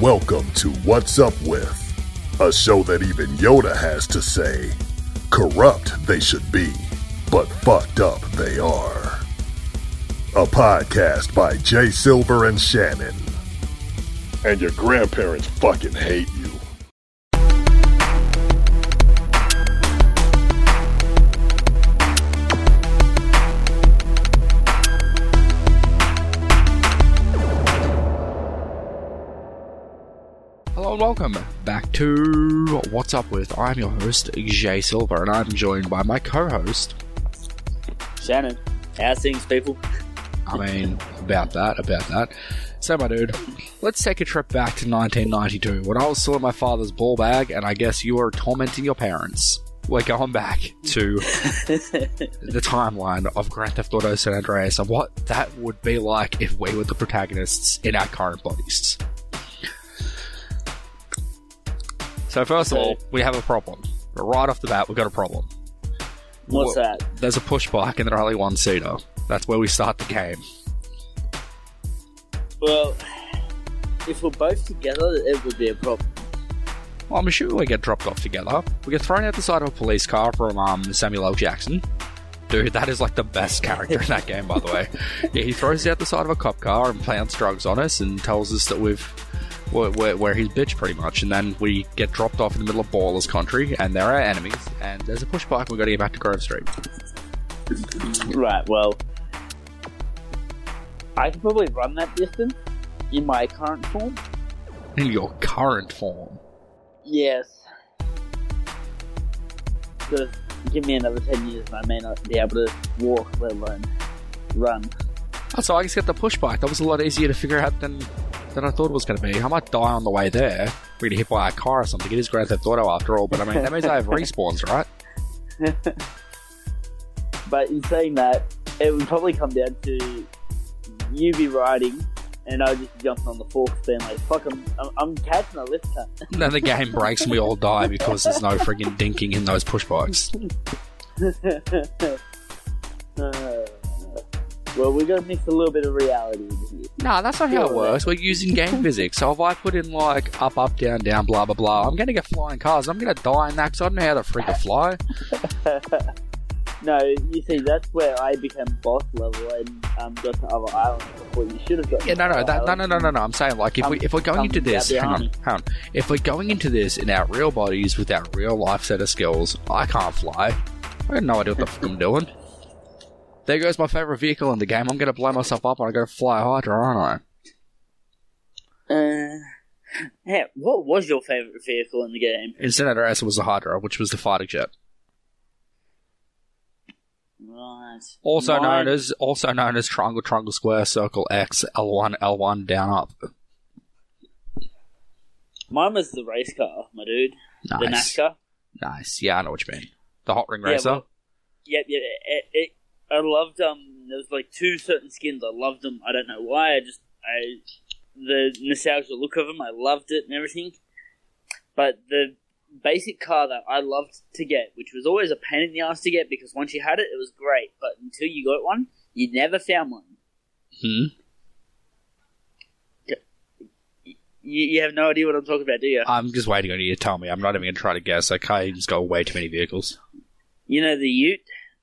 Welcome to What's Up With, a show that even Yoda has to say corrupt they should be, but fucked up they are. A podcast by Jay Silver and Shannon. And your grandparents fucking hate you. Welcome back to What's Up With. I'm your host, Jay Silver, and I'm joined by my co host. Shannon, how's things, people? I mean, about that, about that. So, my dude, let's take a trip back to 1992 when I was still in my father's ball bag, and I guess you were tormenting your parents. We're going back to the timeline of Grand Theft Auto San Andreas and what that would be like if we were the protagonists in our current bodies. So, first of all, we have a problem. Right off the bat, we've got a problem. What's Wha- that? There's a push bike and they're only one seater. That's where we start the game. Well, if we're both together, it would be a problem. Well, I'm assuming we get dropped off together. We get thrown out the side of a police car from um, Samuel L. Jackson. Dude, that is like the best character in that game, by the way. Yeah, he throws us out the side of a cop car and plants drugs on us and tells us that we've we're, we're, we're bitch pretty much. And then we get dropped off in the middle of Ballers country and they're our enemies. And there's a push bike and we've got to get back to Grove Street. Right, well, I could probably run that distance in my current form. In your current form. Yes. Because give me another 10 years and I may not be able to walk, let alone run. Oh, so I just get the push bike. That was a lot easier to figure out than than I thought it was going to be. I might die on the way there. We're going to hit by a car or something. It is Grand Theft Auto after all, but I mean, that means I have respawns, right? But in saying that, it would probably come down to you be riding and I just jumping on the forks being like, fuck, I'm, I'm, I'm catching a lift cut. Then the game breaks and we all die because there's no friggin' dinking in those push bikes. Uh, well, we're gonna mix a little bit of reality in here. Nah, that's not how it works. We're using game physics. So if I put in like up, up, down, down, blah, blah, blah, I'm going to get flying cars. I'm going to die in that because I don't know how to freaking fly. No, you see, that's where I became boss level and um, got to other islands before you should have got. Yeah, no, no, that, no, no, no, no, no. I'm saying like if we if we're going come into this, hang on, hang on. If we're going into this in our real bodies with our real life set of skills, I can't fly. I got no idea what the fuck I'm doing. There goes my favorite vehicle in the game. I'm gonna blow myself up and I gotta fly Hydra, aren't I? Uh, yeah, what was your favorite vehicle in the game? In it was the Hydra, which was the fighter jet, Right. also Mine- known as also known as triangle, triangle, square, circle, X, L1, L1, down, up. Mine was the race car, my dude. The Nice, NASCAR. nice. Yeah, I know what you mean. The hot ring Yeah, racer. well, Yep, yep. It, it, I loved um. There was like two certain skins. I loved them. I don't know why. I just I the nostalgia look of them. I loved it and everything. But the basic car that I loved to get, which was always a pain in the ass to get, because once you had it, it was great. But until you got one, you never found one. hmm. You, you have no idea what I'm talking about, do you? I'm just waiting on you to tell me. I'm not even gonna try to guess. Okay, he's got way too many vehicles. You know the Ute,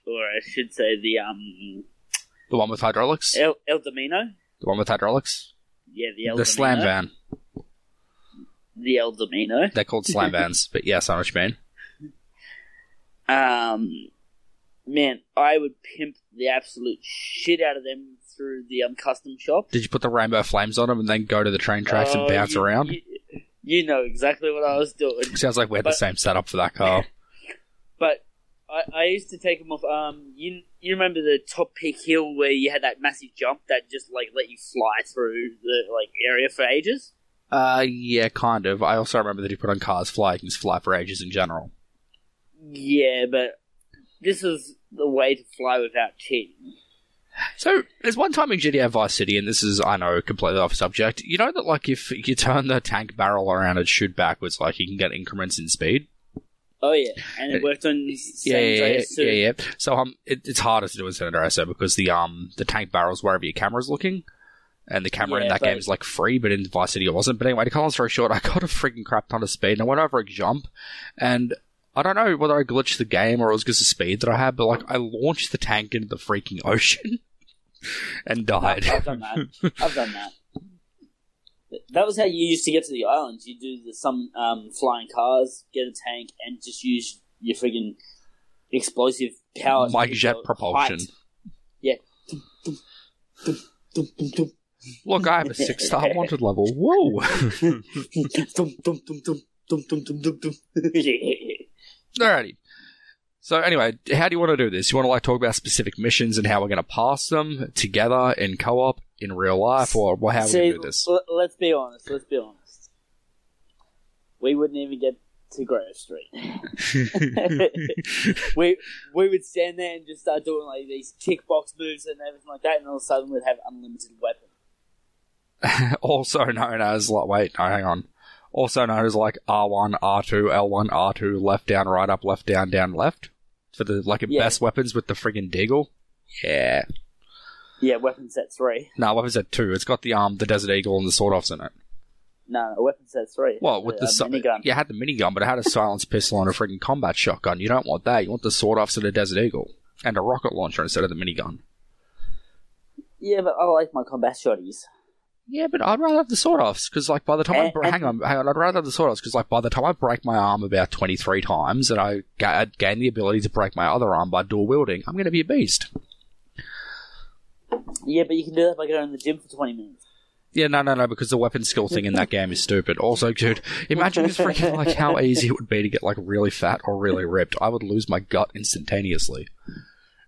or I should say the um The one with hydraulics. El, El Domino. The one with hydraulics. Yeah, the El the slam van. The El Domino. They're called slam vans, but yes, I know what you mean. Um, man, I would pimp the absolute shit out of them through the um custom shop. Did you put the rainbow flames on them and then go to the train tracks and Oh, bounce you- around? You, you know exactly what I was doing, Sounds like we had the same setup for that car. but I, I used to take them off. Um, you you remember the top peak hill where you had that massive jump that just like let you fly through the like area for ages? Uh, yeah, kind of. I also remember that he put on cars fly. You can just fly for ages in general. Yeah, but this is the way to fly without cheating. So there's one time in GTA Vice City, and this is I know completely off subject. You know that like if you turn the tank barrel around and shoot backwards, like you can get increments in speed. Oh yeah, and it worked on Yeah, San yeah, yeah, yeah. So um, it, it's harder to do in San Andreas though, because the um the tank barrel's wherever your camera's looking, And the camera in that game is like free, but in Vice City it wasn't. But anyway, to cut a long story short, I got a freaking crap ton of speed and I went over a jump and I don't know whether I glitched the game or it was just the speed that I had, but like I launched the tank into the freaking ocean and died. I've done that. I've done that. That was how you used to get to the islands. You do the, some um, flying cars, get a tank, and just use your friggin' explosive power. Like jet propulsion. Height. Yeah. Look, I have a six star wanted level. Whoa. Alrighty. So anyway, how do you want to do this? You want to like talk about specific missions and how we're going to pass them together in co-op in real life, or how we See, to do this? l- let's be honest. Let's be honest. We wouldn't even get to Grove Street. we we would stand there and just start doing like these kickbox moves and everything like that, and all of a sudden we'd have unlimited weapon. also known as like wait, no, hang on. Also known as like R one, R two, L one, R two, left down, right up, left down, down, left for the like Yeah. best weapons with the friggin' deagle. Yeah, Yeah, weapon set three. no, what was that two? It's got the um the desert eagle and the sword offs in it. No, no, weapon set three. Well, with the, uh, si- minigun. yeah, it had the minigun, but it had a silenced pistol and a friggin' combat shotgun. You don't want that. You want the sword offs and a desert eagle and a rocket launcher instead of the minigun. Yeah, but I like my combat shotties. Yeah, but I'd rather have the sword offs because, like, by the time I And- br- and- hang on, hang on, I'd rather have the sword offs because, like, by the time I break my arm about twenty three times and I ga- gain the ability to break my other arm by dual wielding, I'm going to be a beast. Yeah, but you can do that by going to the gym for twenty minutes. Yeah, no, no, no, because the weapon skill thing in that game is stupid. Also, dude, imagine just freaking like how easy it would be to get like really fat or really ripped. I would lose my gut instantaneously.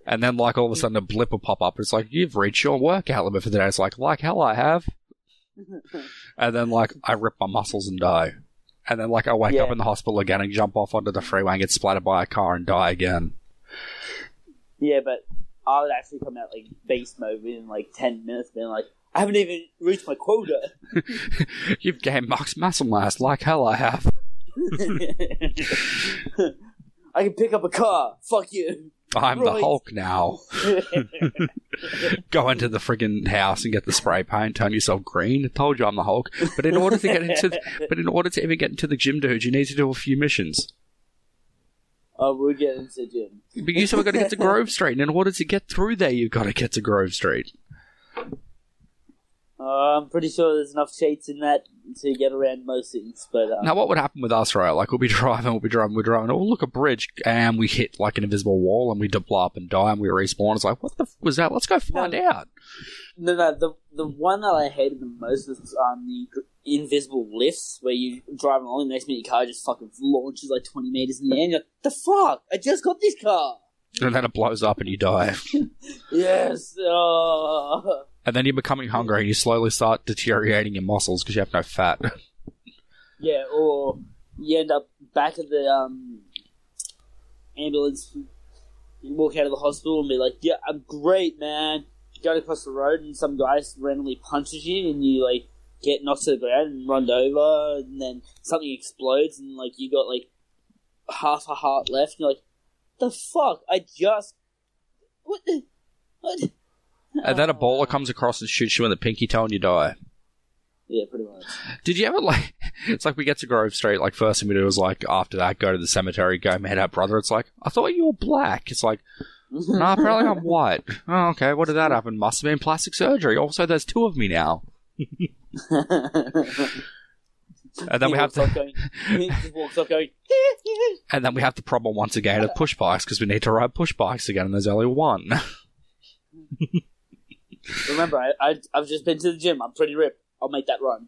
And then, like, all of a sudden, a blip will pop up. It's like, you've reached your workout limit for the day. It's like, like hell I have. and then, like, I rip my muscles and die. And then, like, I wake Yeah. up in the hospital again and jump off onto the freeway and get splattered by a car and die again. Yeah, but I would actually come out like beast mode within like ten minutes, being like, I haven't even reached my quota. You've gained max muscle mass, like hell I have. I can pick up a car. Fuck you. I'm the Hulk now. Go into the friggin' house and get the spray paint, turn yourself green. I told you I'm the Hulk. But in order to get into, but in order to even get into the gym, dude, you need to do a few missions. oh, we'll get into the gym. But you still got to get to Grove Street, and in order to get through there, you've got to get to Grove Street. Uh, I'm pretty sure there's enough cheats in that to get around most things, but um, Now, what would happen with us, right? Like, we'll be driving, we'll be driving, we're driving. Oh, look, a bridge, and we hit like an invisible wall, and we blow up and die, and we respawn. It's like, what the f- was that? Let's go find No. out. no, no, the the one that I hated the most was um the invisible lifts where you drive along, and the next minute your car just fucking launches like 20 meters in the air. And you're like, the fuck! I just got this car. And then it blows up, and you die. Yes. Oh. And then you're becoming hungry, and you slowly start deteriorating your muscles because you have no fat. Yeah, or you end up back at the um, ambulance. You walk out of the hospital and be like, "Yeah, I'm great, man." You go across the road and some guy randomly punches you, and you like get knocked to the ground and run over, and then something explodes, and like you got like half a heart left. And you're like, "The fuck? I just what? The, what?" And then a bowler uh, comes across and shoots you in the pinky toe, and you die. Yeah, pretty much. Did you ever like? It's like we get to Grove Street. Like first thing we do is like after that, go to the cemetery, go meet our brother. It's like I thought you were black. It's like no, apparently I'm white. Oh, okay. What did that happen? Must have been plastic surgery. Also, there's two of me now. And then He we have to, going, he walks off going, and then we have the problem once again of push bikes because we need to ride push bikes again, and there's only one. Remember, I, I, I've just been to the gym. I'm pretty ripped. I'll make that run.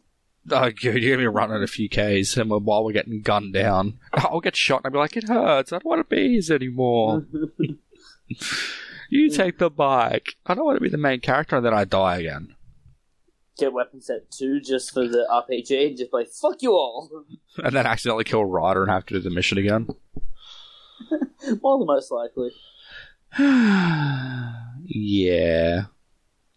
Oh, good. You're to be running a few Ks, and while we're getting gunned down, I'll get shot, and I'll be like, it hurts. I don't want to be his anymore. you take the bike. I don't want to be the main character, and then I die again. Get weapon set two just for the RPG and just like, fuck you all. And then accidentally kill Ryder and have to do the mission again. More the most likely. yeah.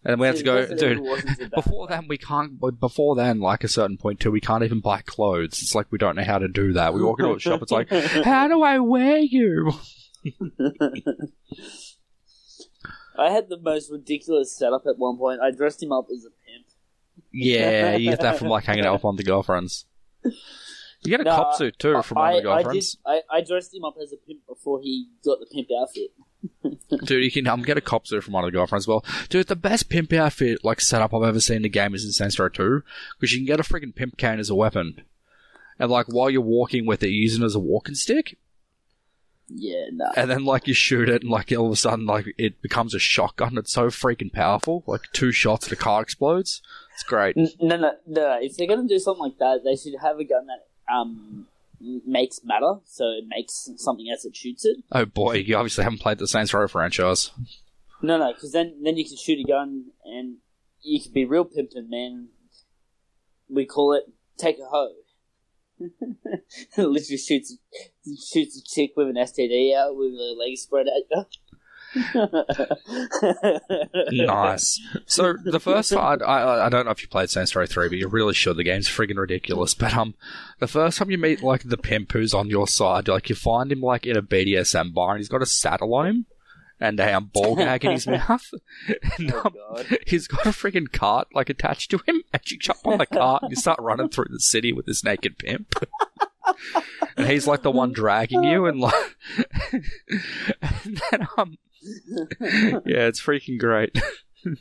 And then we have to go, dude. wasn't too bad. Before then, we can't. Before then, like a certain point too, we can't even buy clothes. It's like we don't know how to do that. We walk into a shop. It's like, how do I wear you? I had the most ridiculous setup at one point. I dressed him up as a pimp. Yeah, you get that from like hanging out with one of the girlfriends. You get a No, cop suit too from one I, of the I did. girlfriends. I, I dressed him up as a pimp before he got the pimp outfit. Dude, you can um, get a cop suit from one of the girlfriends as well. Dude, the best pimp outfit like setup I've ever seen in the game is in Saints Row 2, because you can get a freaking pimp cane as a weapon. And like while you're walking with it, you're using it as a walking stick, Yeah, no. and then like you shoot it, and like all of a sudden like it becomes a shotgun. It's so freaking powerful. Like two shots, the car explodes. It's great. No, no, no. If they're gonna do something like that, they should have a gun that um makes matter, so it makes something as it shoots it. Oh boy, you obviously haven't played the Saints Row franchise. No, no, because then then you can shoot a gun and you can be real pimping, man. We call it take a hoe. Literally shoots shoots a chick with an STD out with her legs spread out. Nice. So the first part, I, I don't know if you played Saints Row three, but you're really should. The game's friggin' ridiculous. But um, the first time you meet like the pimp who's on your side, like you find him like in a BDSM bar, and he's got a saddle on him and a um, ball gag in his mouth. And, Oh, um, God. he's got a friggin' cart like attached to him, and you jump on the cart and you start running through the city with this naked pimp. and he's like the one dragging you, and like, and then um, yeah, it's freaking great.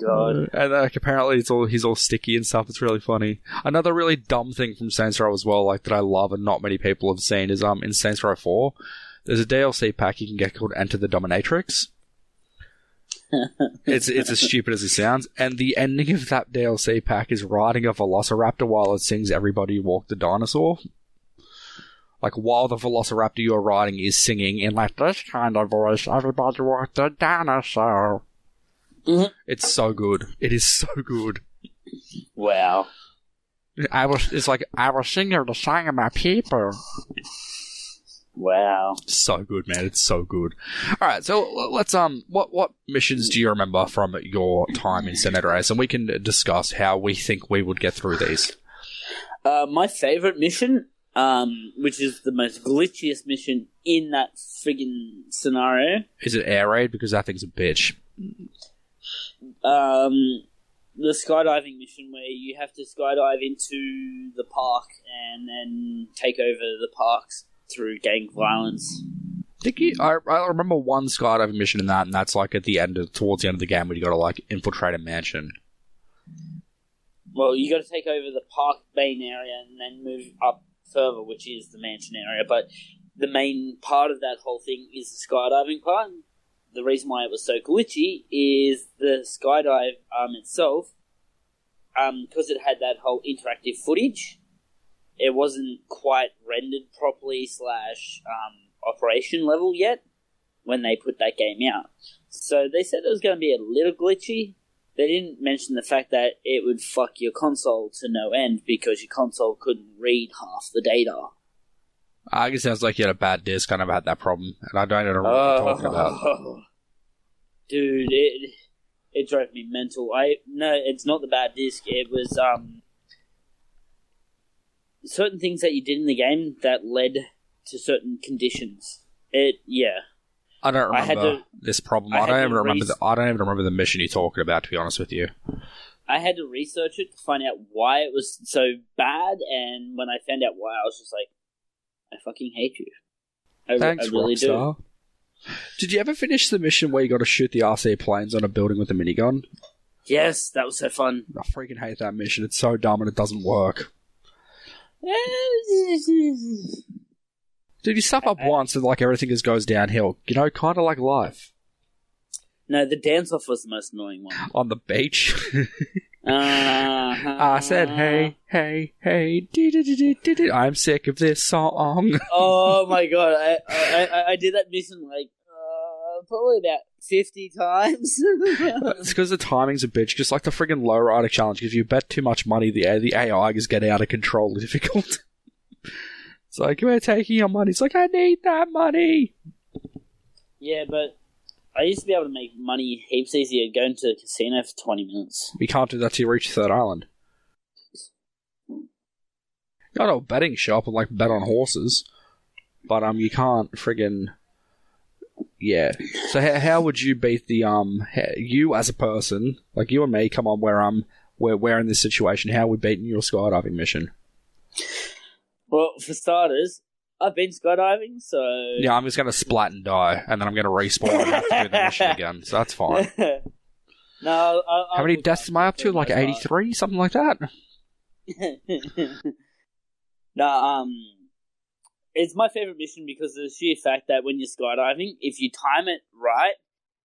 God. And like apparently it's all he's all sticky and stuff. It's really funny. Another really dumb thing from Saints Row as well, like that I love and not many people have seen, is um in Saints Row Four, there's a DLC pack you can get called Enter the Dominatrix. it's it's as stupid as it sounds, and the ending of that DLC pack is riding a Velociraptor while it sings "Everybody Walk the Dinosaur." Like while the Velociraptor you're riding is singing in like this kind of voice, "Everybody walk the dinosaur." Mhm. It's so good. It is so good. Wow. I was. It's like I was singing the song of my people. Wow. So good, man. It's so good. All right, so let's um, what what missions do you remember from your time in Andreas, and we can discuss how we think we would get through these. Uh, my favorite mission, um, which is the most glitchiest mission in that friggin' scenario, Is it air raid? Because that thing's a bitch. um, the skydiving mission where you have to skydive into the park and then take over the parks through gang violence. I think you, I, I remember one skydiving mission in that, and that's like at the end of towards the end of the game where you got to like infiltrate a mansion. Well, you got to take over the park main area and then move up further, which is the mansion area. But the main part of that whole thing is the skydiving part. The reason why it was so glitchy is the skydive um, itself, because it had that whole interactive footage. It wasn't quite rendered properly slash um, operation level yet when they put that game out. So they said it was going to be a little glitchy, they didn't mention the fact that it would fuck your console to no end because your console couldn't read half the data. I guess it sounds like you had a bad disc. I never had that problem, and I don't know what you're talking about. Oh. Dude, it it drove me mental. I no, it's not the bad disc. It was um certain things that you did in the game that led to certain conditions. It yeah. I don't I had remember to- this problem. I I, don't even remember. res- The, I don't even remember the mission you're talking about. To be honest with you, I had to research it to find out why it was so bad, and when I found out why, I was just like, I fucking hate you. I, thanks, I really do. Rockstar. Did you ever finish the mission where you got to shoot the RC planes on a building with a minigun? Yes, that was so fun. I freaking hate that mission. It's so dumb and it doesn't work. Eh, Dude, you step up I- once and like everything just goes downhill. You know, kind of like life No, the dance off was the most annoying one. on the beach. Uh, I said, "Hey, hey, hey. I'm sick of this song." Oh my god, I, I, I, I did that mission like uh, probably about 50 times. it's because the timing's a bitch. Just like the friggin' low rider challenge. If you bet too much money, the the AI is getting out of control difficult. It's like we're taking your money. It's like I need that money. yeah, but I used to be able to make money heaps easier going to a casino for 20 minutes. We can't do that till you reach Third Island. Got a betting shop and like bet on horses, but um, you can't friggin' yeah. So how, how would you beat the um you as a person like you and me? Come on, where um we're, we're in this situation. How are we beating your skydiving mission? Well, for starters, I've been skydiving, so Yeah, I'm just going to splat and die, and then I'm going to respawn and have to do the mission again. So that's fine. no. I, I How many deaths am I up to? Like 83, something like that. no, um, it's my favorite mission because of the sheer fact that when you're skydiving, if you time it right,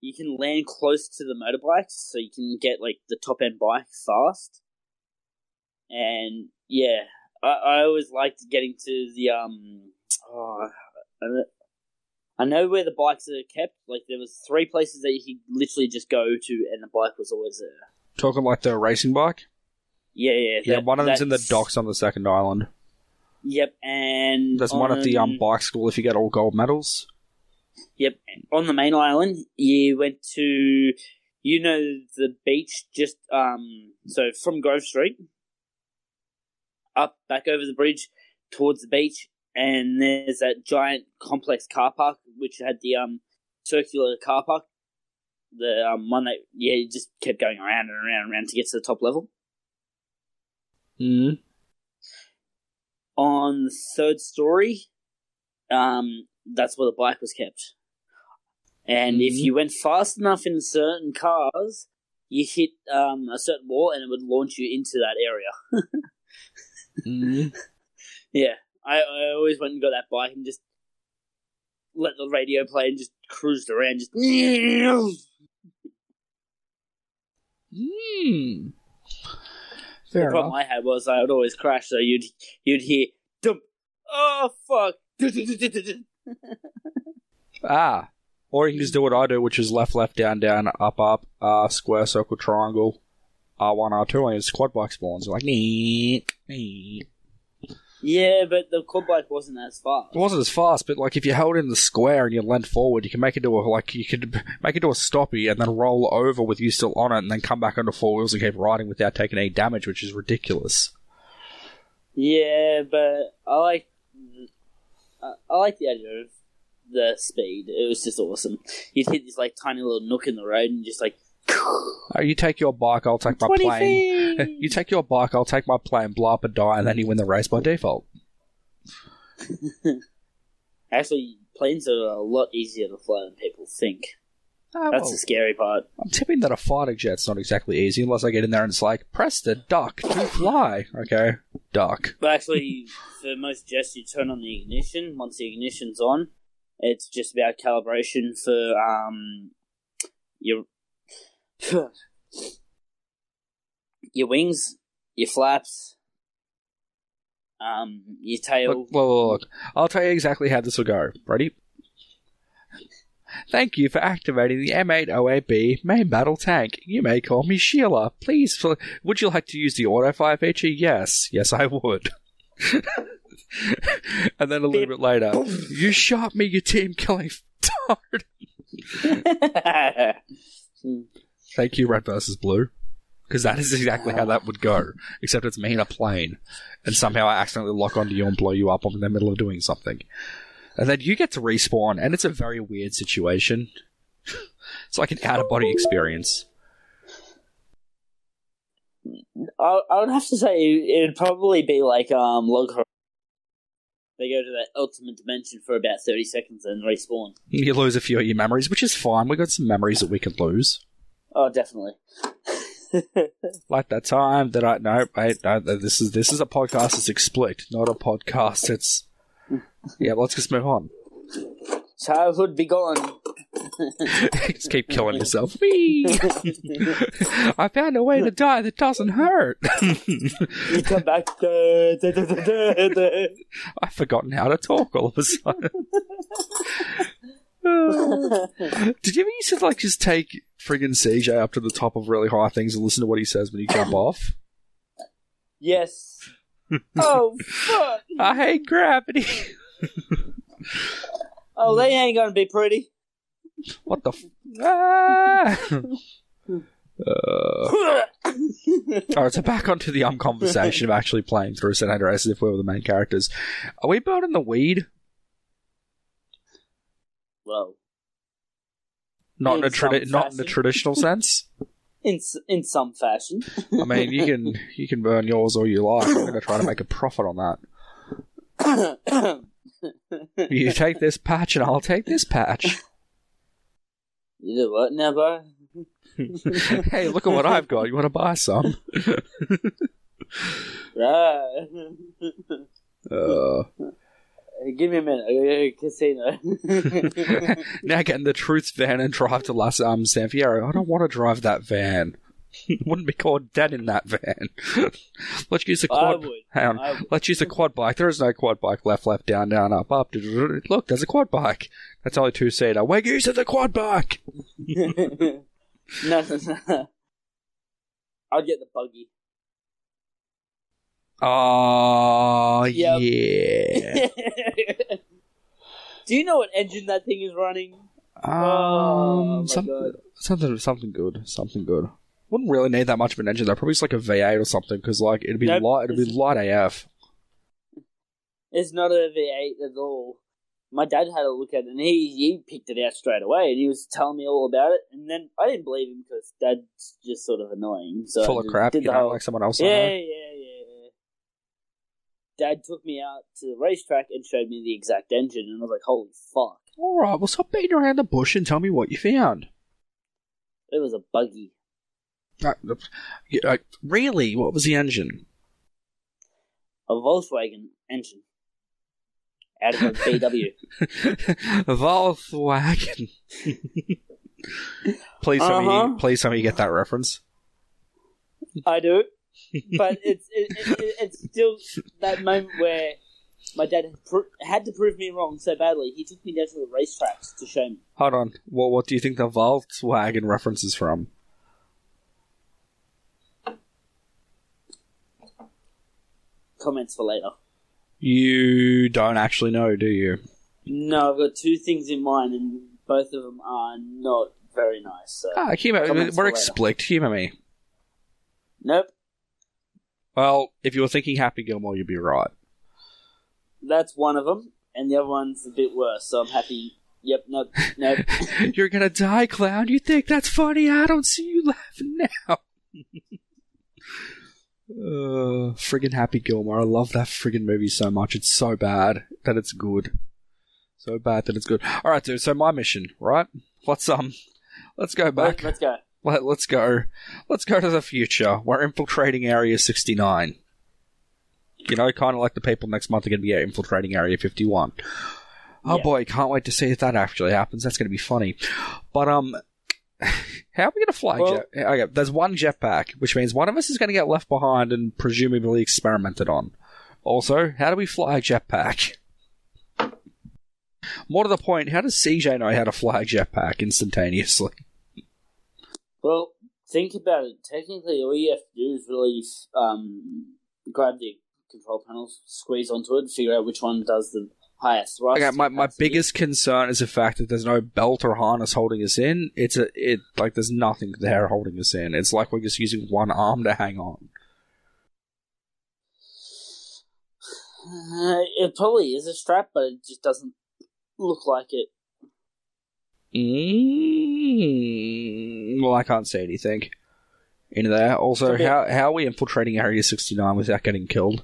you can land close to the motorbikes, so you can get like the top end bike fast. And yeah, I, I always liked getting to the um. Oh, I know where the bikes are kept. Like there was three places that you could literally just go to, and the bike was always there. Talking like the racing bike. Yeah, yeah. Yeah, that- one of them's in the docks on the second island. Yep, and There's one at the um bike school if you get all gold medals. Yep, on the main island, you went to, you know, the beach just um, so from Grove Street, up back over the bridge towards the beach, and there's that giant complex car park which had the um circular car park, the um one that yeah you just kept going around and around and around to get to the top level. Mm. On the third story, um, that's where the bike was kept. And if Mhm. you went fast enough in certain cars, you hit um, a certain wall and it would launch you into that area. Mm. yeah, I, I always went and got that bike and just let the radio play and just cruised around. Just Mm. the problem enough. I had was I would always crash, so you'd you'd hear dump. Oh fuck! Ah. Or you can just do what I do, which is left, left, down, down, up, up, uh, square, circle, triangle, R1, R2, and it's quad bike spawns. Like. Yeah, but the quad bike wasn't as fast. It wasn't as fast, but like if you held in the square and you leant forward, you can make it do a like you could make it do a stoppy and then roll over with you still on it, and then come back onto four wheels and keep riding without taking any damage, which is ridiculous. Yeah, but I like I, I like the idea of the speed. It was just awesome. You'd hit this like tiny little nook in the road and just like You take your bike, I'll take my plane. feet. You take your bike, I'll take my plane, blow up and die, and then you win the race by default. Actually, planes are a lot easier to fly than people think. Ah, That's well, the scary part. I'm tipping that a fighter jet's not exactly easy unless I get in there and it's like, press the duck to fly. Okay, duck. But actually, for most jets, you turn on the ignition. Once the ignition's on, it's just about calibration for um your your wings, your flaps, um, your tail. Look, look, look, look. I'll tell you exactly how this will go. Ready? Thank you for activating the M808B main battle tank. You may call me Sheila. Please, would you like to use the auto fire feature? Yes. Yes, I would. and then a little bit later, you shot me, you team killing tard. Thank you, Red versus Blue. Because that is exactly how that would go. Except it's me in a plane. And somehow I accidentally lock onto you and blow you up I'm in the middle of doing something. And then you get to respawn, and it's a very weird situation. it's like an out of body experience. I, I would have to say it'd probably be like um Log They go to that ultimate dimension for about thirty seconds and respawn. You lose a few of your memories, which is fine. We've got some memories that we can lose. Oh, definitely. Like that time that I no, wait, no, this is this is a podcast. It's explicit, not a podcast. It's yeah. Let's just move on. Childhood be gone. just keep killing yourself. I found a way to die that doesn't hurt. You come back. Uh, da, da, da, da. I've forgotten how to talk all of a sudden. Did you ever used to like just take friggin' CJ up to the top of really high things and listen to what he says when you jump off? yes. Oh fuck! I hate gravity. Oh, they ain't gonna be pretty. What the? F- ah! Uh, Alright, so back onto the um conversation of actually playing through San Andreas as if we were the main characters. Are we burning the weed? well, Not in a In tradi- not in a fashion. traditional sense. in in some fashion. I mean, you can you can burn yours all you like. I'm going to try to make a profit on that. You take this patch, and I'll take this patch. you do what now, bro? hey, look at what I've got. You want to buy some? Right. Uh, Give me a minute. I go to a casino. now get in the truth van and drive to Las um, San Fierro. I don't want to drive that van. Wouldn't be caught dead in that van. Let's use a quad. Hang on. I would. Let's use a quad bike. There is no quad bike. Left, left, down, down, up, up. Look, there's a quad bike. That's only two seater. We're using the quad bike. no, no, no. I'll get the buggy. Oh, Yep. yeah. Do you know what engine that thing is running? Um, oh my some- something, something good, something good. Wouldn't really need that much of an engine though. Probably just like a V8 or something, because like it'd be Nope. light. It'd be light AF. It's not a V8 at all. My dad had a look at it and he, he picked it out straight away and he was telling me all about it. And then I didn't believe him because dad's just sort of annoying. So Full of crap. Did You the know, whole, like someone else. Yeah, yeah, yeah. Dad took me out to the racetrack and showed me the exact engine, and I was like, "Holy fuck!" All right. Well, stop beating around the bush and tell me what you found. It was a buggy, Uh, uh, really? What was the engine? a Volkswagen engine, out of a VW. Volkswagen. please tell me. Uh-huh. You, please tell me you get that reference. I do, but it's it, it, it, it's still that moment where my dad had, to prove me wrong so badly. He took me down to the racetracks to show me. Hold on. Well, what do you think the Volkswagen reference is from? Comments for later. You don't actually know, do you? No, I've got two things in mind, and both of them are not very nice. So Ah, humor. We're explicit. Humor me. nope, Well, if you were thinking Happy Gilmore, you'd be right. that's one of them, and the other one's a bit worse. So I'm happy. Yep, no, nope. You're gonna die, clown. You think that's funny? I don't see you laughing now. uh, friggin' Happy Gilmore. I love that friggin' movie so much. It's so bad that it's good. So bad that it's good. All right, dude. So my mission, right? Let's um, let's go back. Let's go. Let, let's go. Let's go to the future. We're infiltrating Area 69. You know, kind of like the people next month are going to be infiltrating Area 51. Oh Yeah. boy, can't wait to see if that actually happens. That's going to be funny. But, um, how are we going to fly Well- jet? Okay, there's one jetpack, which means one of us is going to get left behind and presumably experimented on. Also, how do we fly a jetpack? More to the point, how does CJ know how to fly a jetpack instantaneously? Well, think about it. Technically, all you have to do is really um, grab the control panels, squeeze onto it, figure out which one does the highest thrust. Okay, my, my biggest concern is the fact that there's no belt or harness holding us in. It's a it like there's nothing there holding us in. It's like we're just using one arm to hang on. Uh, it probably is a strap, but it just doesn't look like it. Mm, well, I can't say anything in there. Also, Okay. how how are we infiltrating Area 69 without getting killed?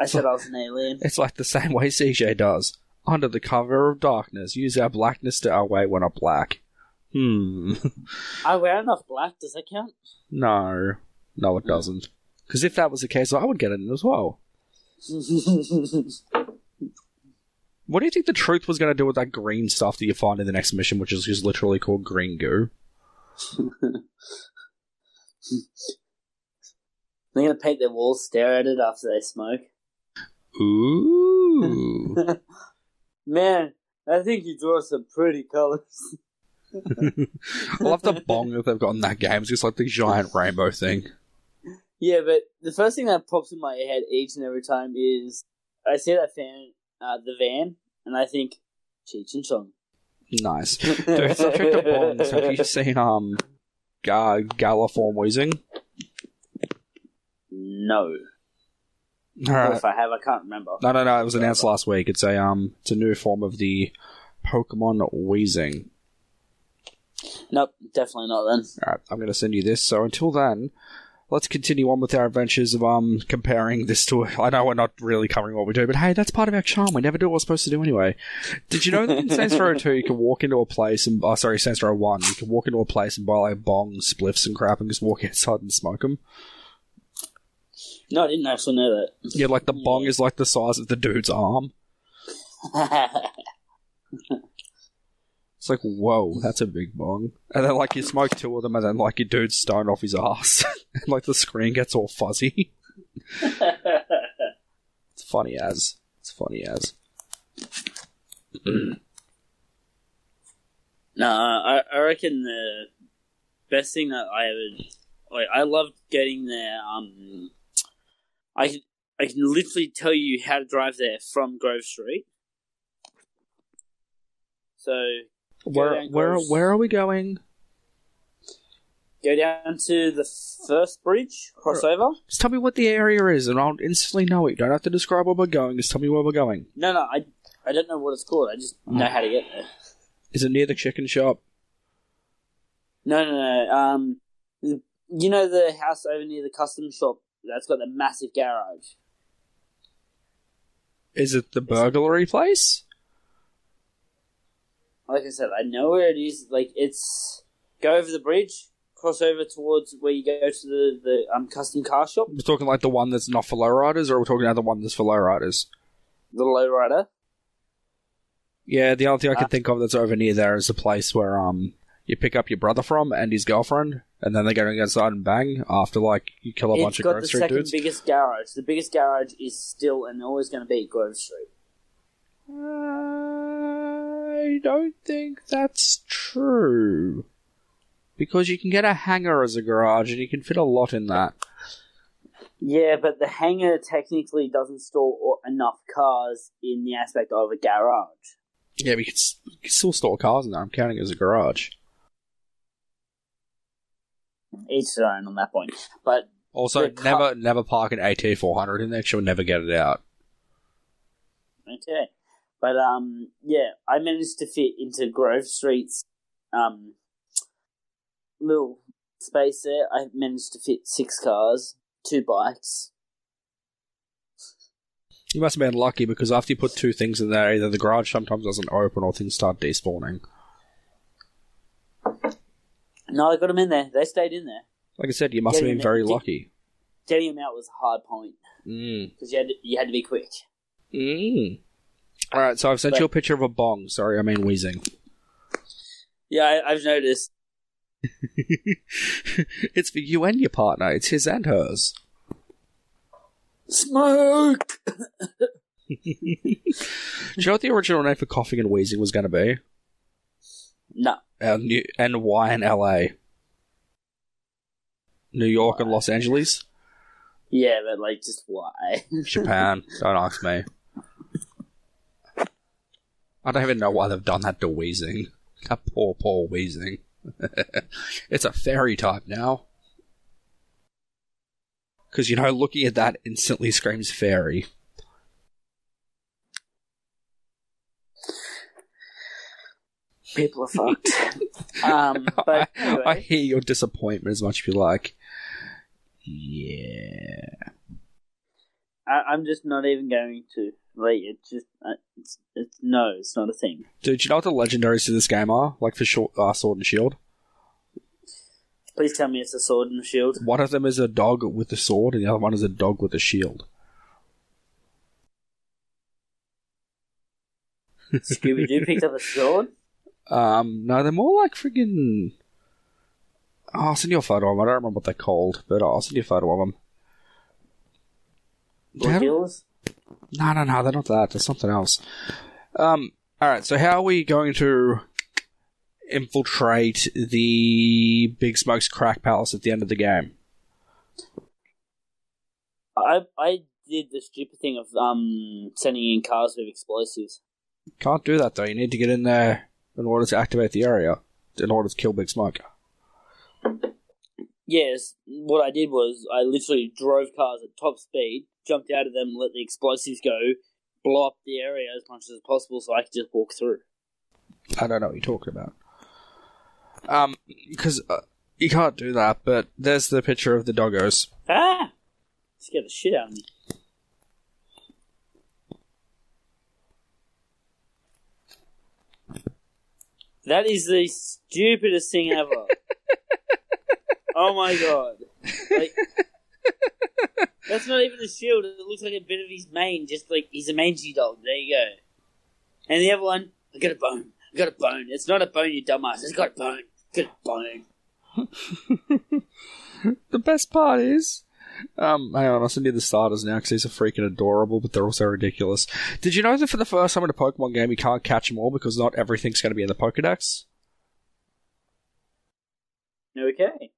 I said I was an alien. It's like the same way CJ does. Under the cover of darkness, use our blackness to our outweigh when we're black. Hmm. I wear enough black. Does that count? no. No, it doesn't. Because if that was the case, I would get in as well. What do you think the truth was going to do with that green stuff that you find in the next mission, which is just literally called green goo? They're gonna paint their walls, stare at it after they smoke. Ooh. Man, I think you draw some pretty colors. I love the bong that they've got in that game. It's just like the giant rainbow thing. Yeah, but the first thing that pops in my head each and every time is I see that fan, uh, the van, and I think Cheech and Chong. Nice. Dude, subject to bongs. Have you seen um, Ga- Galiform Weezing? No. Or Alright. if I have, I can't remember. No, no, no. It was announced last week. It's a um, it's a new form of the Pokemon Weezing. Nope, definitely not then. Alright, I'm going to send you this. So until then, let's continue on with our adventures of um comparing this to. I know we're not really covering what we do, but hey, that's part of our charm. We never do what we're supposed to do anyway. Did you know that in Saints Row 2 you can walk into a place and. Oh, sorry, Saints Row 1, you can walk into a place and buy like bongs, spliffs, and crap and just walk outside and smoke them? No, I didn't actually know that. Yeah, like the bong is like the size of the dude's arm. that. It's like, whoa, that's a big bong. And then, like, you smoke two of them, and then, like, your dude's stoned off his ass. and, like, the screen gets all fuzzy. it's funny as. It's funny as. no, I, I reckon the best thing that I ever like I loved getting there. Um, I can I can literally tell you how to drive there from Grove Street. So Where, where, where are we going? go down to the first bridge, cross over. Just tell me what the area is, and I'll instantly know it. You don't have to describe where we're going, just tell me where we're going. No, no, I I don't know what it's called. I just know how to get there. Is it near the chicken shop? No, no, no. Um, you know the house over near the custom shop that's got the massive garage. Is it the burglary place? Like I said, I know where it is. Like it's go over the bridge, cross over towards where you go to the the um custom car shop, We're talking like the one that's not for lowriders, or we're talking about the one that's for lowriders? the lowrider. Yeah, the only thing I can Uh, think of that's over near there is the place where um you pick up your brother from and his girlfriend, and then they go inside and bang after like you kill a bunch It's of got Grove the Street second dudes. biggest garage. The biggest garage is still and always going to be Grove Street. I don't think that's true. Because you can get a hangar as a garage and you can fit a lot in that. Yeah, but the hangar technically doesn't store enough cars in the aspect of a garage. Yeah, but you can, s- can still store cars in there. I'm counting it as a garage. Each their own on that point. But Also, car- never never park an AT400 in there. She'll never get it out. Okay. But um yeah, I managed to fit into Grove Street's um little space there. I managed to fit six cars, two bikes. You must have been lucky because after you put two things in there, either the garage sometimes doesn't open or things start despawning. No, I got them in there. They stayed in there. Like I said, you must have been very get- lucky. Getting them out was a hard point Mm. because you had to, you had to be quick. Mm. Alright, so I've sent But- you a picture of a bong. Sorry, I mean Weezing. Yeah, I, I've noticed. it's for you and your partner. It's his and hers. Smoke. Do you know what the original name for Koffing and Weezing was going to be? No, Uh, New- and why in LA? New York and Los Angeles? yeah, but like, just why? Japan. Don't ask me. I don't even know why they've done that to Weezing. That poor, poor Weezing. it's a fairy type now. Because, you know, looking at that instantly screams fairy. People are fucked. um, but I, I hear your disappointment as much as you like. Yeah. I, I'm just not even going to. Like, it's just, uh, it's, it's no, it's not a thing. Dude, you know what the legendaries to this game are? Like for short, uh, Sword and Shield? Please tell me it's a sword and a shield. One of them is a dog with a sword, and the other one is a dog with a shield. Scooby Doo picked up a sword. Um, no, they're more like friggin'. Oh, I'll send you a photo of them. I don't remember what they're called, but I'll send you a photo of them. Black Hills. No, no, no, they're not that. There's something else. Um, alright, so how are we going to infiltrate the Big Smoke's crack palace at the end of the game? I I did the stupid thing of um sending in cars with explosives. Can't do that though. You need to get in there in order to activate the area, in order to kill Big Smoke. Yes, what I did was I literally drove cars at top speed, jumped out of them, let the explosives go, blow up the area as much as possible, so I could just walk through. I don't know what you're talking about. Um, because uh, you can't do that. But there's the picture of the doggos. Ah! Scared the shit out of me. That is the stupidest thing ever. oh my god. Like, that's not even a shield. It looks like a bit of his mane, just like he's a mangy dog. There you go. And the other one, I got a bone. I got a bone. It's not a bone, you dumbass. It's got a bone. Got a bone. The best part is, um, hang on, I'll send you the starters now because these are freaking adorable, but they're also ridiculous. Did you know that for the first time in a Pokemon game, you can't catch them all because not everything's going to be in the Pokedex? Okay.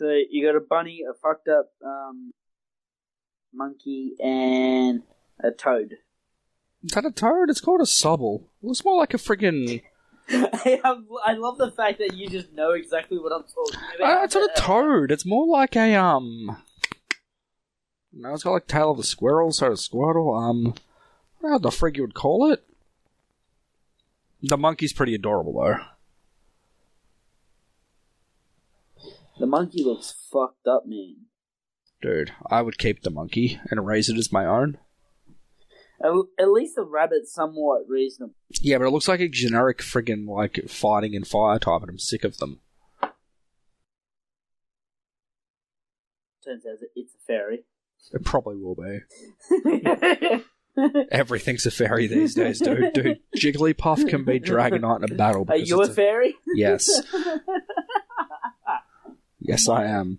So you got a bunny, a fucked up um, monkey, and a toad. Is that a toad? It's called a Sobble. It looks more like a friggin'. I, love the fact that you just know exactly what I'm talking about. Uh, it's not a toad. It's more like a um. No, it's got like tail of a squirrel, so a Squirtle. Um, I don't know what the frig you would call it. The monkey's pretty adorable though. The monkey looks fucked up, man. Dude, I would keep the monkey and raise it as my own. At, at least the rabbit's somewhat reasonable. Yeah, but it looks like a generic friggin' like fighting and fire type, and I'm sick of them. Turns out it's a fairy. It probably will be. Everything's a fairy these days, dude. Dude, Jigglypuff can be Dragonite in a battle. Are you a fairy? Yes. Yes, I am.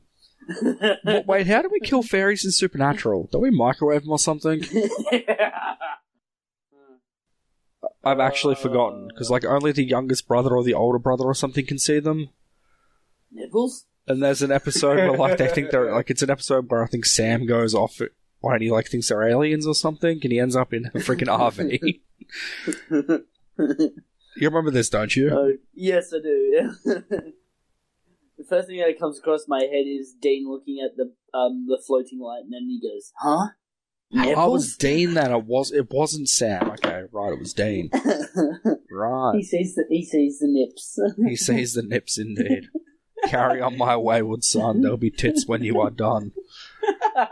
Wa- Wait, how do we kill fairies in Supernatural? Don't we microwave them or something? I've actually forgotten because like only the youngest brother or the older brother or something can see them. Nipples? And there's an episode where like they think they're like it's an episode where I think Sam goes off when he like thinks they're aliens or something, and he ends up in a freaking RV. you remember this, don't you? Oh, yes, I do. Yeah. The first thing that comes across my head is Dean looking at the um the floating light, and then he goes, "Huh? I was Dean. That it was. It wasn't Sam. Okay, right. It was Dean. right. he sees the he sees the nips. He sees the nips indeed. Carry on, my wayward son. There'll be tits when you are done.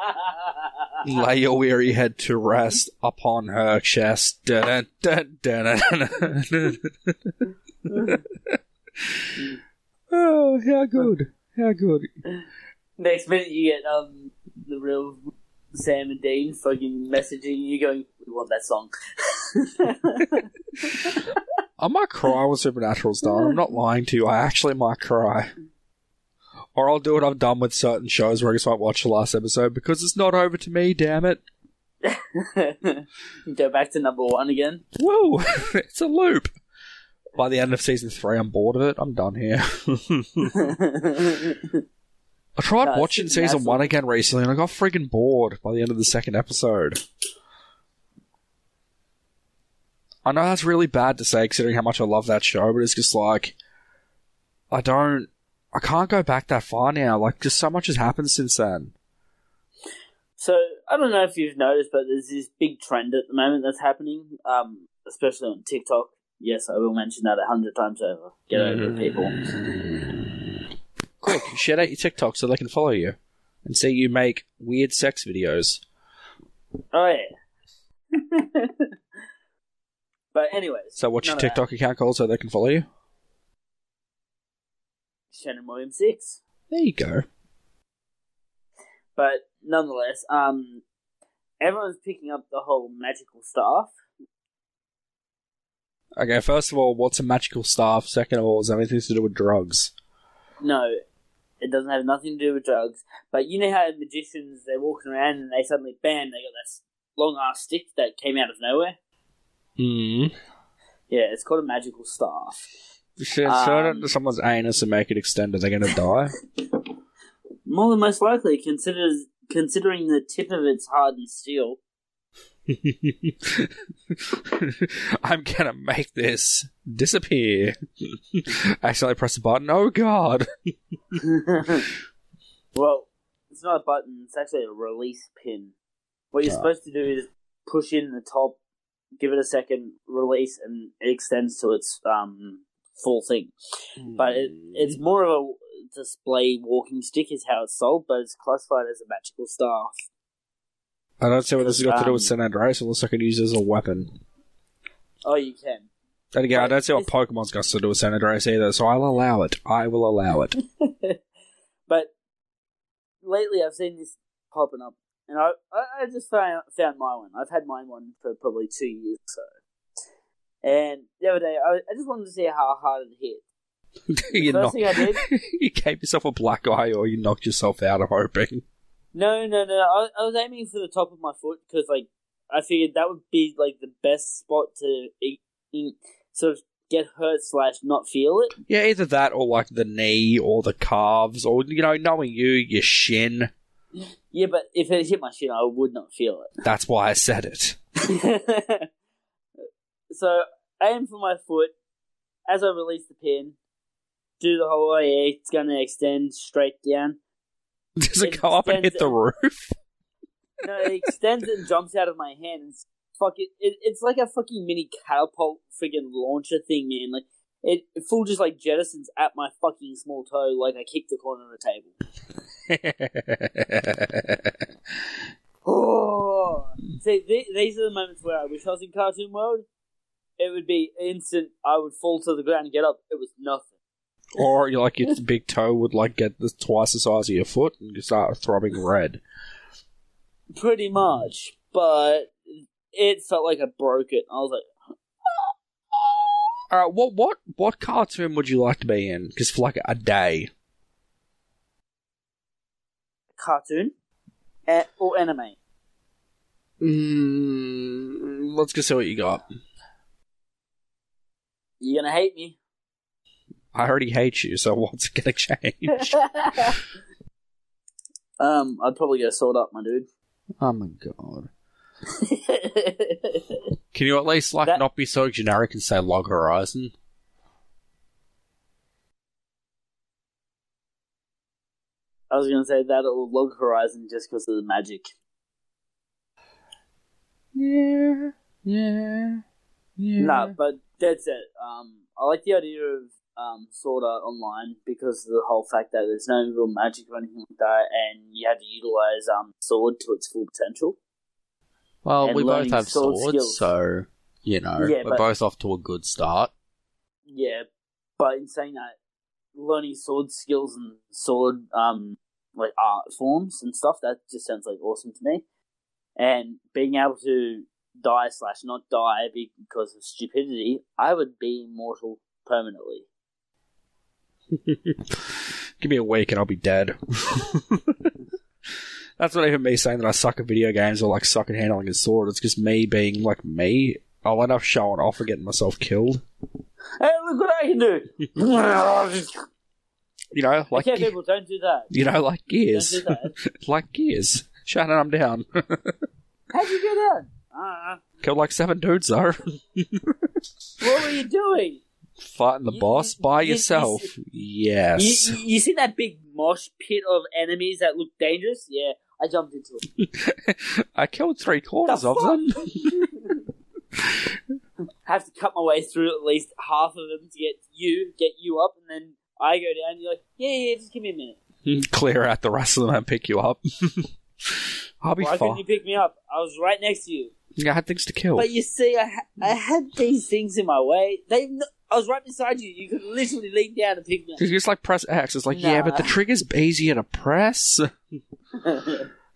Lay your weary head to rest upon her chest. Dun, dun, dun. Oh, how good. How good. Next minute, you get um the real Sam and Dean fucking messaging you, going, "We want that song." I might cry when Supernatural's done. I'm not lying to you. I actually might cry. Or I'll do what I've done with certain shows where I just won't watch the last episode because it's not over to me, damn it. Go back to number one again. Whoa, it's a loop. By the end of season three, I'm bored of it. I'm done here. I tried No, watching season one again recently and I got freaking bored by the end of the second episode. I know that's really bad to say considering how much I love that show, but it's just like, I don't, I can't go back that far now. Like, just so much has happened since then. So I don't know if you've noticed, but there's this big trend at the moment that's happening, um, especially on TikTok. Yes, I will mention that a hundred times over. Get over it, people. Quick, share out your TikTok so they can follow you and see you make weird sex videos. Oh yeah. but anyways, So what's your. TikTok account called so they can follow you? Shannon Williams six. There you go. But nonetheless, um, everyone's picking up the whole magical staff. Okay, first of all, what's a magical staff? Second of all, is anything to do with drugs? No, it doesn't have nothing to do with drugs. But you know how magicians they're walking around and they suddenly bam, they got that long ass stick that came out of nowhere. Hmm. Yeah, it's called a magical staff. Should Um, it into someone's anus and make it extend. Are they going to die? More than most likely, considers considering the tip of it's hardened steel. I'm gonna make this disappear. Accidentally press a button. Oh god! well, it's not a button; it's actually a release pin. What you're Ah. supposed to do is push in the top, give it a second, release, and it extends to its um full thing. But it, it's more of a display walking stick is how it's sold, but it's classified as a magical staff. I don't see what this has got to do with Um, San Andreas unless I can use it as a weapon. Oh, you can. And again, I don't see what Pokemon's got to do with San Andreas either, so I'll allow it. I will allow it. But lately, I've seen this popping up, and I I I just found found my one. I've had mine one for probably two years or so. And the other day, I, I just wanted to see how hard it hit. you, First knock- thing I did, you gave yourself a black eye or you knocked yourself out, I'm hoping. No, no, no. I, I was aiming for the top of my foot because, like, I figured that would be like the best spot to e- e- sort of get hurt slash not feel it. Yeah, either that or like the knee or the calves or, you know, knowing you, your shin. Yeah, but if it hit my shin, I would not feel it. That's why I said it. so aim for my foot as I release the pin. Do the whole yeah, it's going to extend straight down. Does it It go up and hit the roof? No, it extends and jumps out of my hand. And fuck it, it, it's like a fucking mini catapult friggin' launcher thing, man. Like it, it full just like jettisons at my fucking small toe, like I kicked the corner of the table. Oh, see, th- these are the moments where I wish I was in cartoon world. It would be instant. I would fall to the ground and get up. It was nothing. Or you like your big toe would like get the, twice the size of your foot and you start throbbing red. Pretty much, but it felt like I broke it. I was like, All right, what what what cartoon would you like to be in? Just for like a day. cartoon A- or anime. Mm, let's go see what you got. You're gonna hate me. I already hate you, so what's it gonna change? um, I'd probably go Sword Art, my dude. oh my god! Can you at least like That- not be so generic and say Log Horizon? I was gonna say that or Log Horizon just because of the magic. Yeah, yeah, yeah. Nah, but that's it. Um, I like the idea of um, Sword Art Online because of the whole fact that there's no real magic or anything like that, and you have to utilize um sword to its full potential. Well, and we both have sword swords, skills. so you know Yeah, we're but- both off to a good start. Yeah, but in saying that, learning sword skills and sword um like art forms and stuff that just sounds like awesome to me. And being able to die slash not die because of stupidity, I would be immortal permanently. Give me a week and I'll be dead. That's not even me saying that I suck at video games or like suck at handling a sword. It's just me being like me. I'll end up showing off and getting myself killed. Hey, look what I can do! You know, like okay, people, don't do that. you know, like Gears, Don't do that. like Gears. Shannon, I'm down. How'd you get down? Uh, Killed like seven dudes though. what were you doing? Fighting the You- boss by you- you- yourself. Yes. You, you, you see that big mosh pit of enemies that look dangerous? Yeah, I jumped into it. I killed three quarters The of fuck? them. have to cut my way through at least half of them to get you, get you up, and then I go down. And you're like, yeah, yeah, just give me a minute. Clear out the rest of them and pick you up. I'll be fine. Why couldn't you pick me up? I was right next to you. I had things to kill. But you see, I ha- I had these things in my way. They, I was right beside you. You could literally lean down and pick me You just like press X. It's like, yeah, but the trigger's easier to press.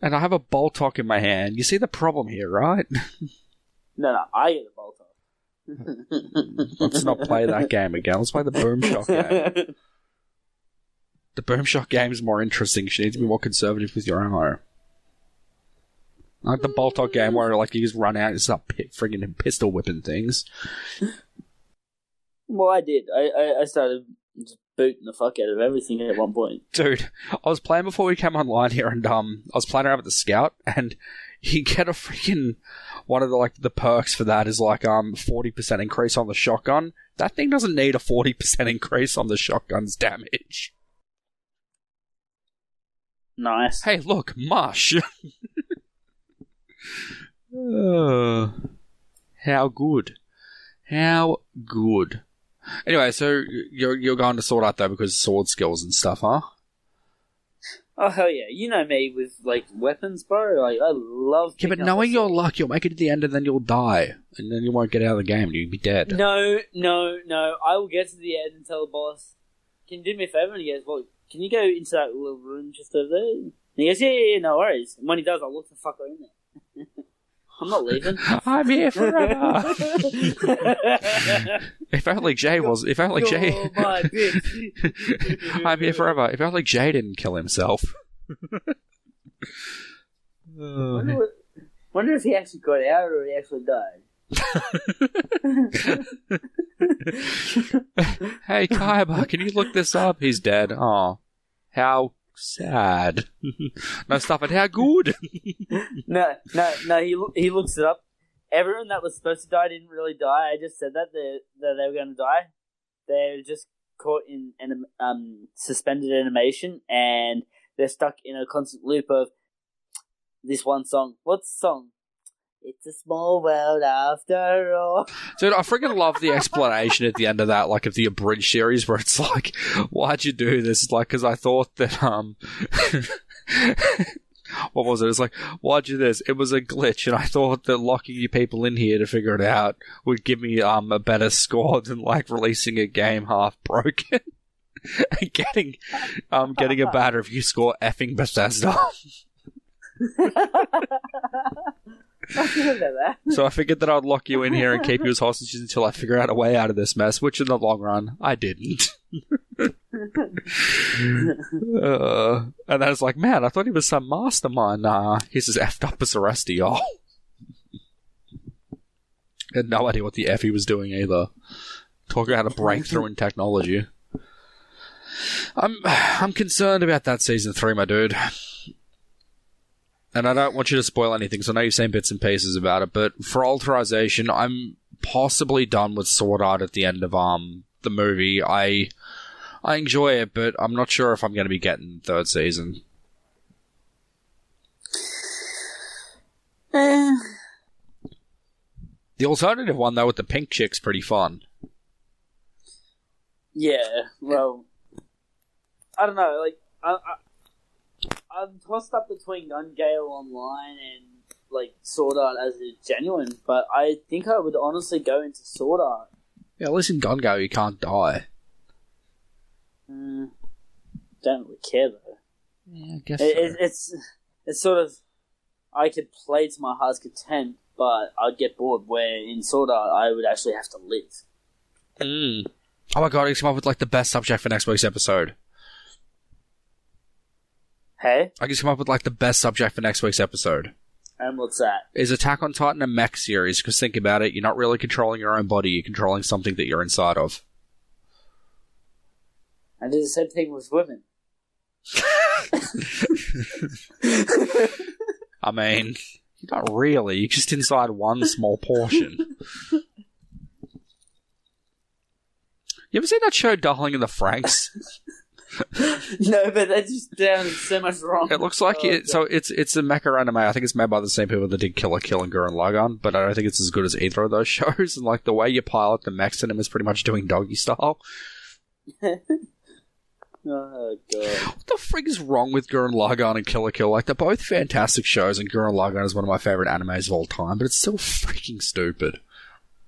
And I have a Boltok in my hand. You see the problem here, right? no, no, I get a bolt off. Let's not play that game again. Let's play the Boomshot game. The Boomshot game is more interesting. You need to be more conservative with your ammo. Like the Boltok game where like you just run out and start pi- friggin' pistol whipping things. Well, I did. I, I, I started just booting the fuck out of everything at one point. Dude, I was playing before we came online here, and um, I was playing around with the scout, and you get a freaking one of the like the perks for that is like um forty percent increase on the shotgun. That thing doesn't need a forty percent increase on the shotgun's damage. Nice. Hey, look, mush. Uh, how good? How good? Anyway, so you're you're going to Sword Art though because sword skills and stuff, huh? Oh hell yeah! You know me with like weapons, bro. Like I love. Yeah, but knowing your luck, you'll make it to the end and then you'll die, and then you won't get out of the game. and You'll be dead. No, no, no. I will get to the end and tell the boss, "Can you do me a favor?" And he goes, "Well, can you go into that little room just over there?" And he goes, "Yeah, yeah, yeah, no worries." And when he does, I'll look the fucker in there. I'm not leaving. I'm here forever. if only Jay was. If only Jay. You're my. I'm here forever. If only Jay didn't kill himself. Wonder, what, wonder if he actually got out or he actually died. hey, Kaiba, can you look this up? He's dead. Oh, how sad. no, stop it. How good. No, no, no. He loo- he looks it up. Everyone that was supposed to die didn't really die. I just said that they that they were going to die. They're just caught in an um suspended animation, and they're stuck in a constant loop of this one song. What song? It's a small world after all. Dude, I freaking love the explanation at the end of that, like of the abridged series, where it's like, "Why'd you do this?" Like, because I thought that um, what was it? It's like, "Why'd you do this?" It was a glitch, and I thought that locking you people in here to figure it out would give me um a better score than like releasing a game half broken. and getting um getting a bad review score effing Bethesda. I didn't know that. So I figured that I'd lock you in here and keep you as hostages until I figure out a way out of this mess, which in the long run, I didn't. uh, and then it's like, man, I thought he was some mastermind. Nah, he's as effed up as the rest of y'all. Had no idea what the F he was doing either. Talk about a breakthrough in technology. I'm I'm concerned about that season three, my dude. And I don't want you to spoil anything, so I know you've seen bits and pieces about it, but for authorization, I'm possibly done with Sword Art at the end of um the movie. I I enjoy it, but I'm not sure if I'm going to be getting third season. Eh, The alternative one though with the pink chick's pretty fun. yeah, well, I don't know. Like, I, I, I'm tossed up between Gun Gale Online and like Sword Art as a genuine, but I think I would honestly go into Sword Art. Yeah, at least in Gun Go you can't die. Mm, don't really care though. Yeah, I guess. It, it, it's it's sort of I could play to my heart's content, but I'd get bored. Where in Sword Art, I would actually have to live. Mm. Oh my god, he's come up with like the best subject for next week's episode. Hey, I can come up with like the best subject for next week's episode. and what's that? Is Attack on Titan a mech series? Because think about it, you're not really controlling your own body, you're controlling something that you're inside of. I did the same thing with women. I mean, you're not really, you're just inside one small portion. You ever seen that show Darling in the Franxx? no, but that just sounds so much wrong. It looks like Oh, it. So it's it's a mecha anime. I think it's made by the same people that did Kill la Kill and Gurren Lagann, but I don't think it's as good as either of those shows. And like the way you pilot the mechs in them is pretty much doing doggy style. Oh god. What the frig is wrong with Gurren Lagann and Kill la Kill? Like they're both fantastic shows, and Gurren Lagann is one of my favorite animes of all time, but it's still freaking stupid.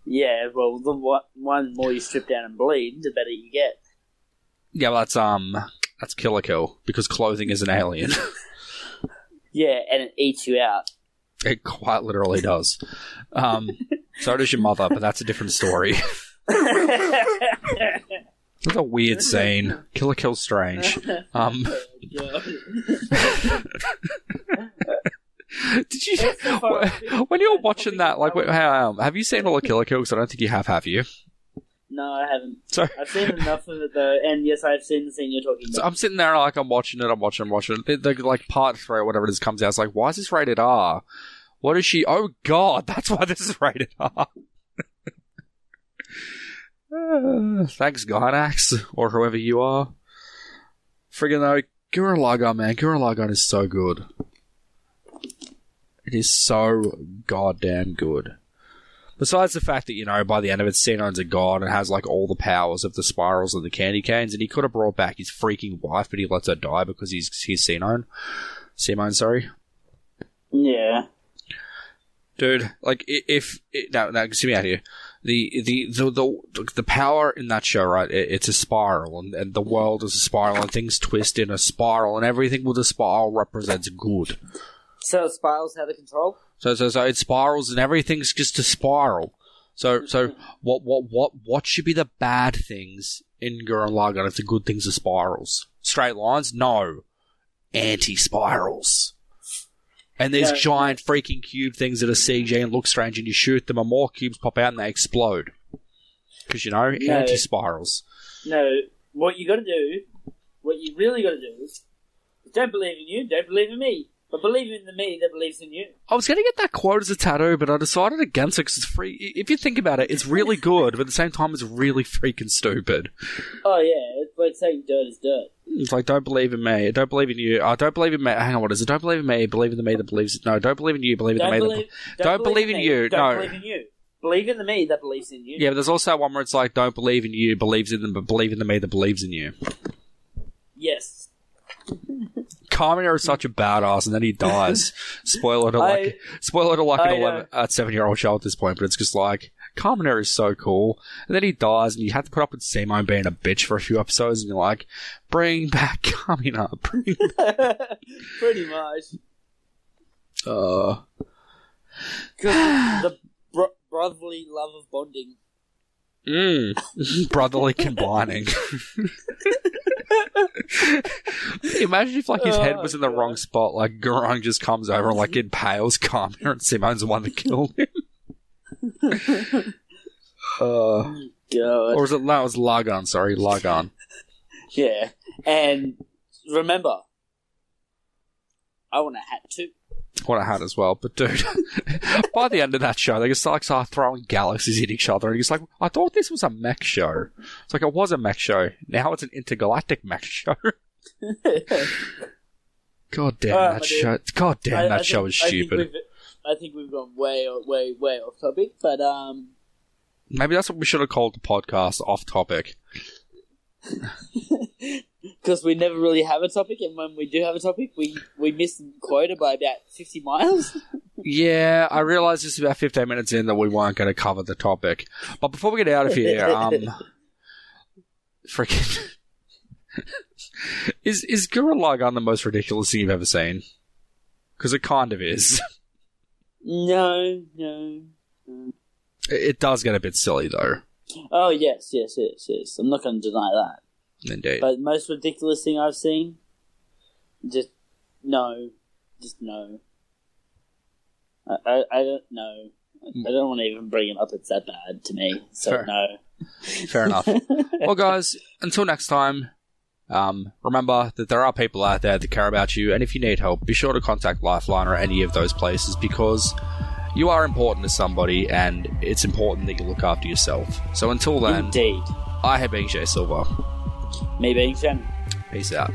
Yeah, well, the one more you strip down and bleed, the better you get. Yeah, well, that's um that's Kill la Kill because clothing is an alien. Yeah, and it eats you out. it quite literally does. Um, so does your mother, but that's a different story. It's a weird scene. Kill la Kill's strange. Um, did you when you were watching that? Like, wait, um, have you seen all the Kill la Kill? Because I don't think you have. Have you? No, I haven't. So, I've seen enough of it though, and yes, I've seen the scene you're talking so about. I'm sitting there like I'm watching it. I'm watching. I'm watching. It. The, like part three or whatever it is comes out. It's like, why is this rated R? What is she? Oh God, that's why this is rated R. Uh, thanks, Gainax, or whoever you are. Friggin' though, Gurren Lagann, man, Gurren Lagann is so good. It is so goddamn good. Besides the fact that, you know, by the end of it, Xenon's a god and has, like, all the powers of the spirals and the candy canes, and he could have brought back his freaking wife, but he lets her die because he's, he's Xenon. Simone, sorry. Yeah. Dude, like, if, i now, now, see me out here. The, the, the, the, the power in that show, right, it, it's a spiral, and, and the world is a spiral, and things twist in a spiral, and everything with a spiral represents good. So spirals have the control. So, so, so it spirals and everything's just a spiral. So, so mm-hmm. what, what, what, what should be the bad things in Gurren Lagann if the good things are spirals? Straight lines? No. Anti-spirals. And there's Yeah. giant freaking cube things that are CG and look strange and you shoot them and more cubes pop out and they explode. Because, you know, No. anti-spirals. No, what you got to do, what you really got to do, is don't believe in you, don't believe in me, but believe in the me that believes in you. I was going to get that quote as a tattoo, but I decided against it because it's free. If you think about it, it's really good, but at the same time, it's really freaking stupid. Oh yeah, it's like saying dirt is dirt. It's like, don't believe in me. Don't believe in you. I don't believe in me. Hang on, what is it? Don't believe in me. Believe in the me that believes. No, don't believe in you. Believe in Don't the me believe, that. Don't believe in me, you, Don't no. believe in you. Believe in the me that believes in you. Yeah, but there's also one where it's like, don't believe in you, believes in them, but believe in the me that believes in you. Yes. Kamina is such a badass, and then he dies. spoiler to like, I- spoiler to like I an 11, uh, seven year old show at this point, but it's just like, Kamina is so cool. And then he dies, and you have to put up with Simone being a bitch for a few episodes, and you're like, bring back Kamina, bring Back. Pretty much. uh, the bro- brotherly love of bonding. Mm. Brotherly combining. Imagine if like his head was in the Oh, wrong spot, like Gurren just comes over and like impales Kamina and Simone's the one that killed him. uh, God. or was it no, it was Lagann, sorry, Lagann. Yeah. And remember, I want a hat too. What I had as well, but dude, by the end of that show, they just like start throwing galaxies at each other, and he's like, "I thought this was a mech show." It's like it was a mech show. Now it's an intergalactic mech show. God damn Alright, that my dude. show! God damn I- that I show think- is I think stupid. I think we've gone way, way, way off topic, but um, Maybe that's what we should have called the podcast off topic. because we never really have a topic, and when we do have a topic, we we miss quota by about fifty miles. Yeah, I realised this about 15 minutes in that we weren't going to cover the topic. But before we get out of here, um, freaking. is is Gurren Lagann the most ridiculous thing you've ever seen? Because it kind of is. no, no. It it does get a bit silly, though. Oh yes, yes, yes, yes. I'm not going to deny that. Indeed. But most ridiculous thing I've seen, just no, just no. I, I, I don't know. I don't want to even bring it up. It's that bad to me. So Fair. no. Fair enough. well, guys, until next time, um, remember that there are people out there that care about you, and if you need help, be sure to contact Lifeline or any of those places because you are important to somebody, and it's important that you look after yourself. So until then, Indeed. I have been Jay Silver. Me being Shannon. Peace out.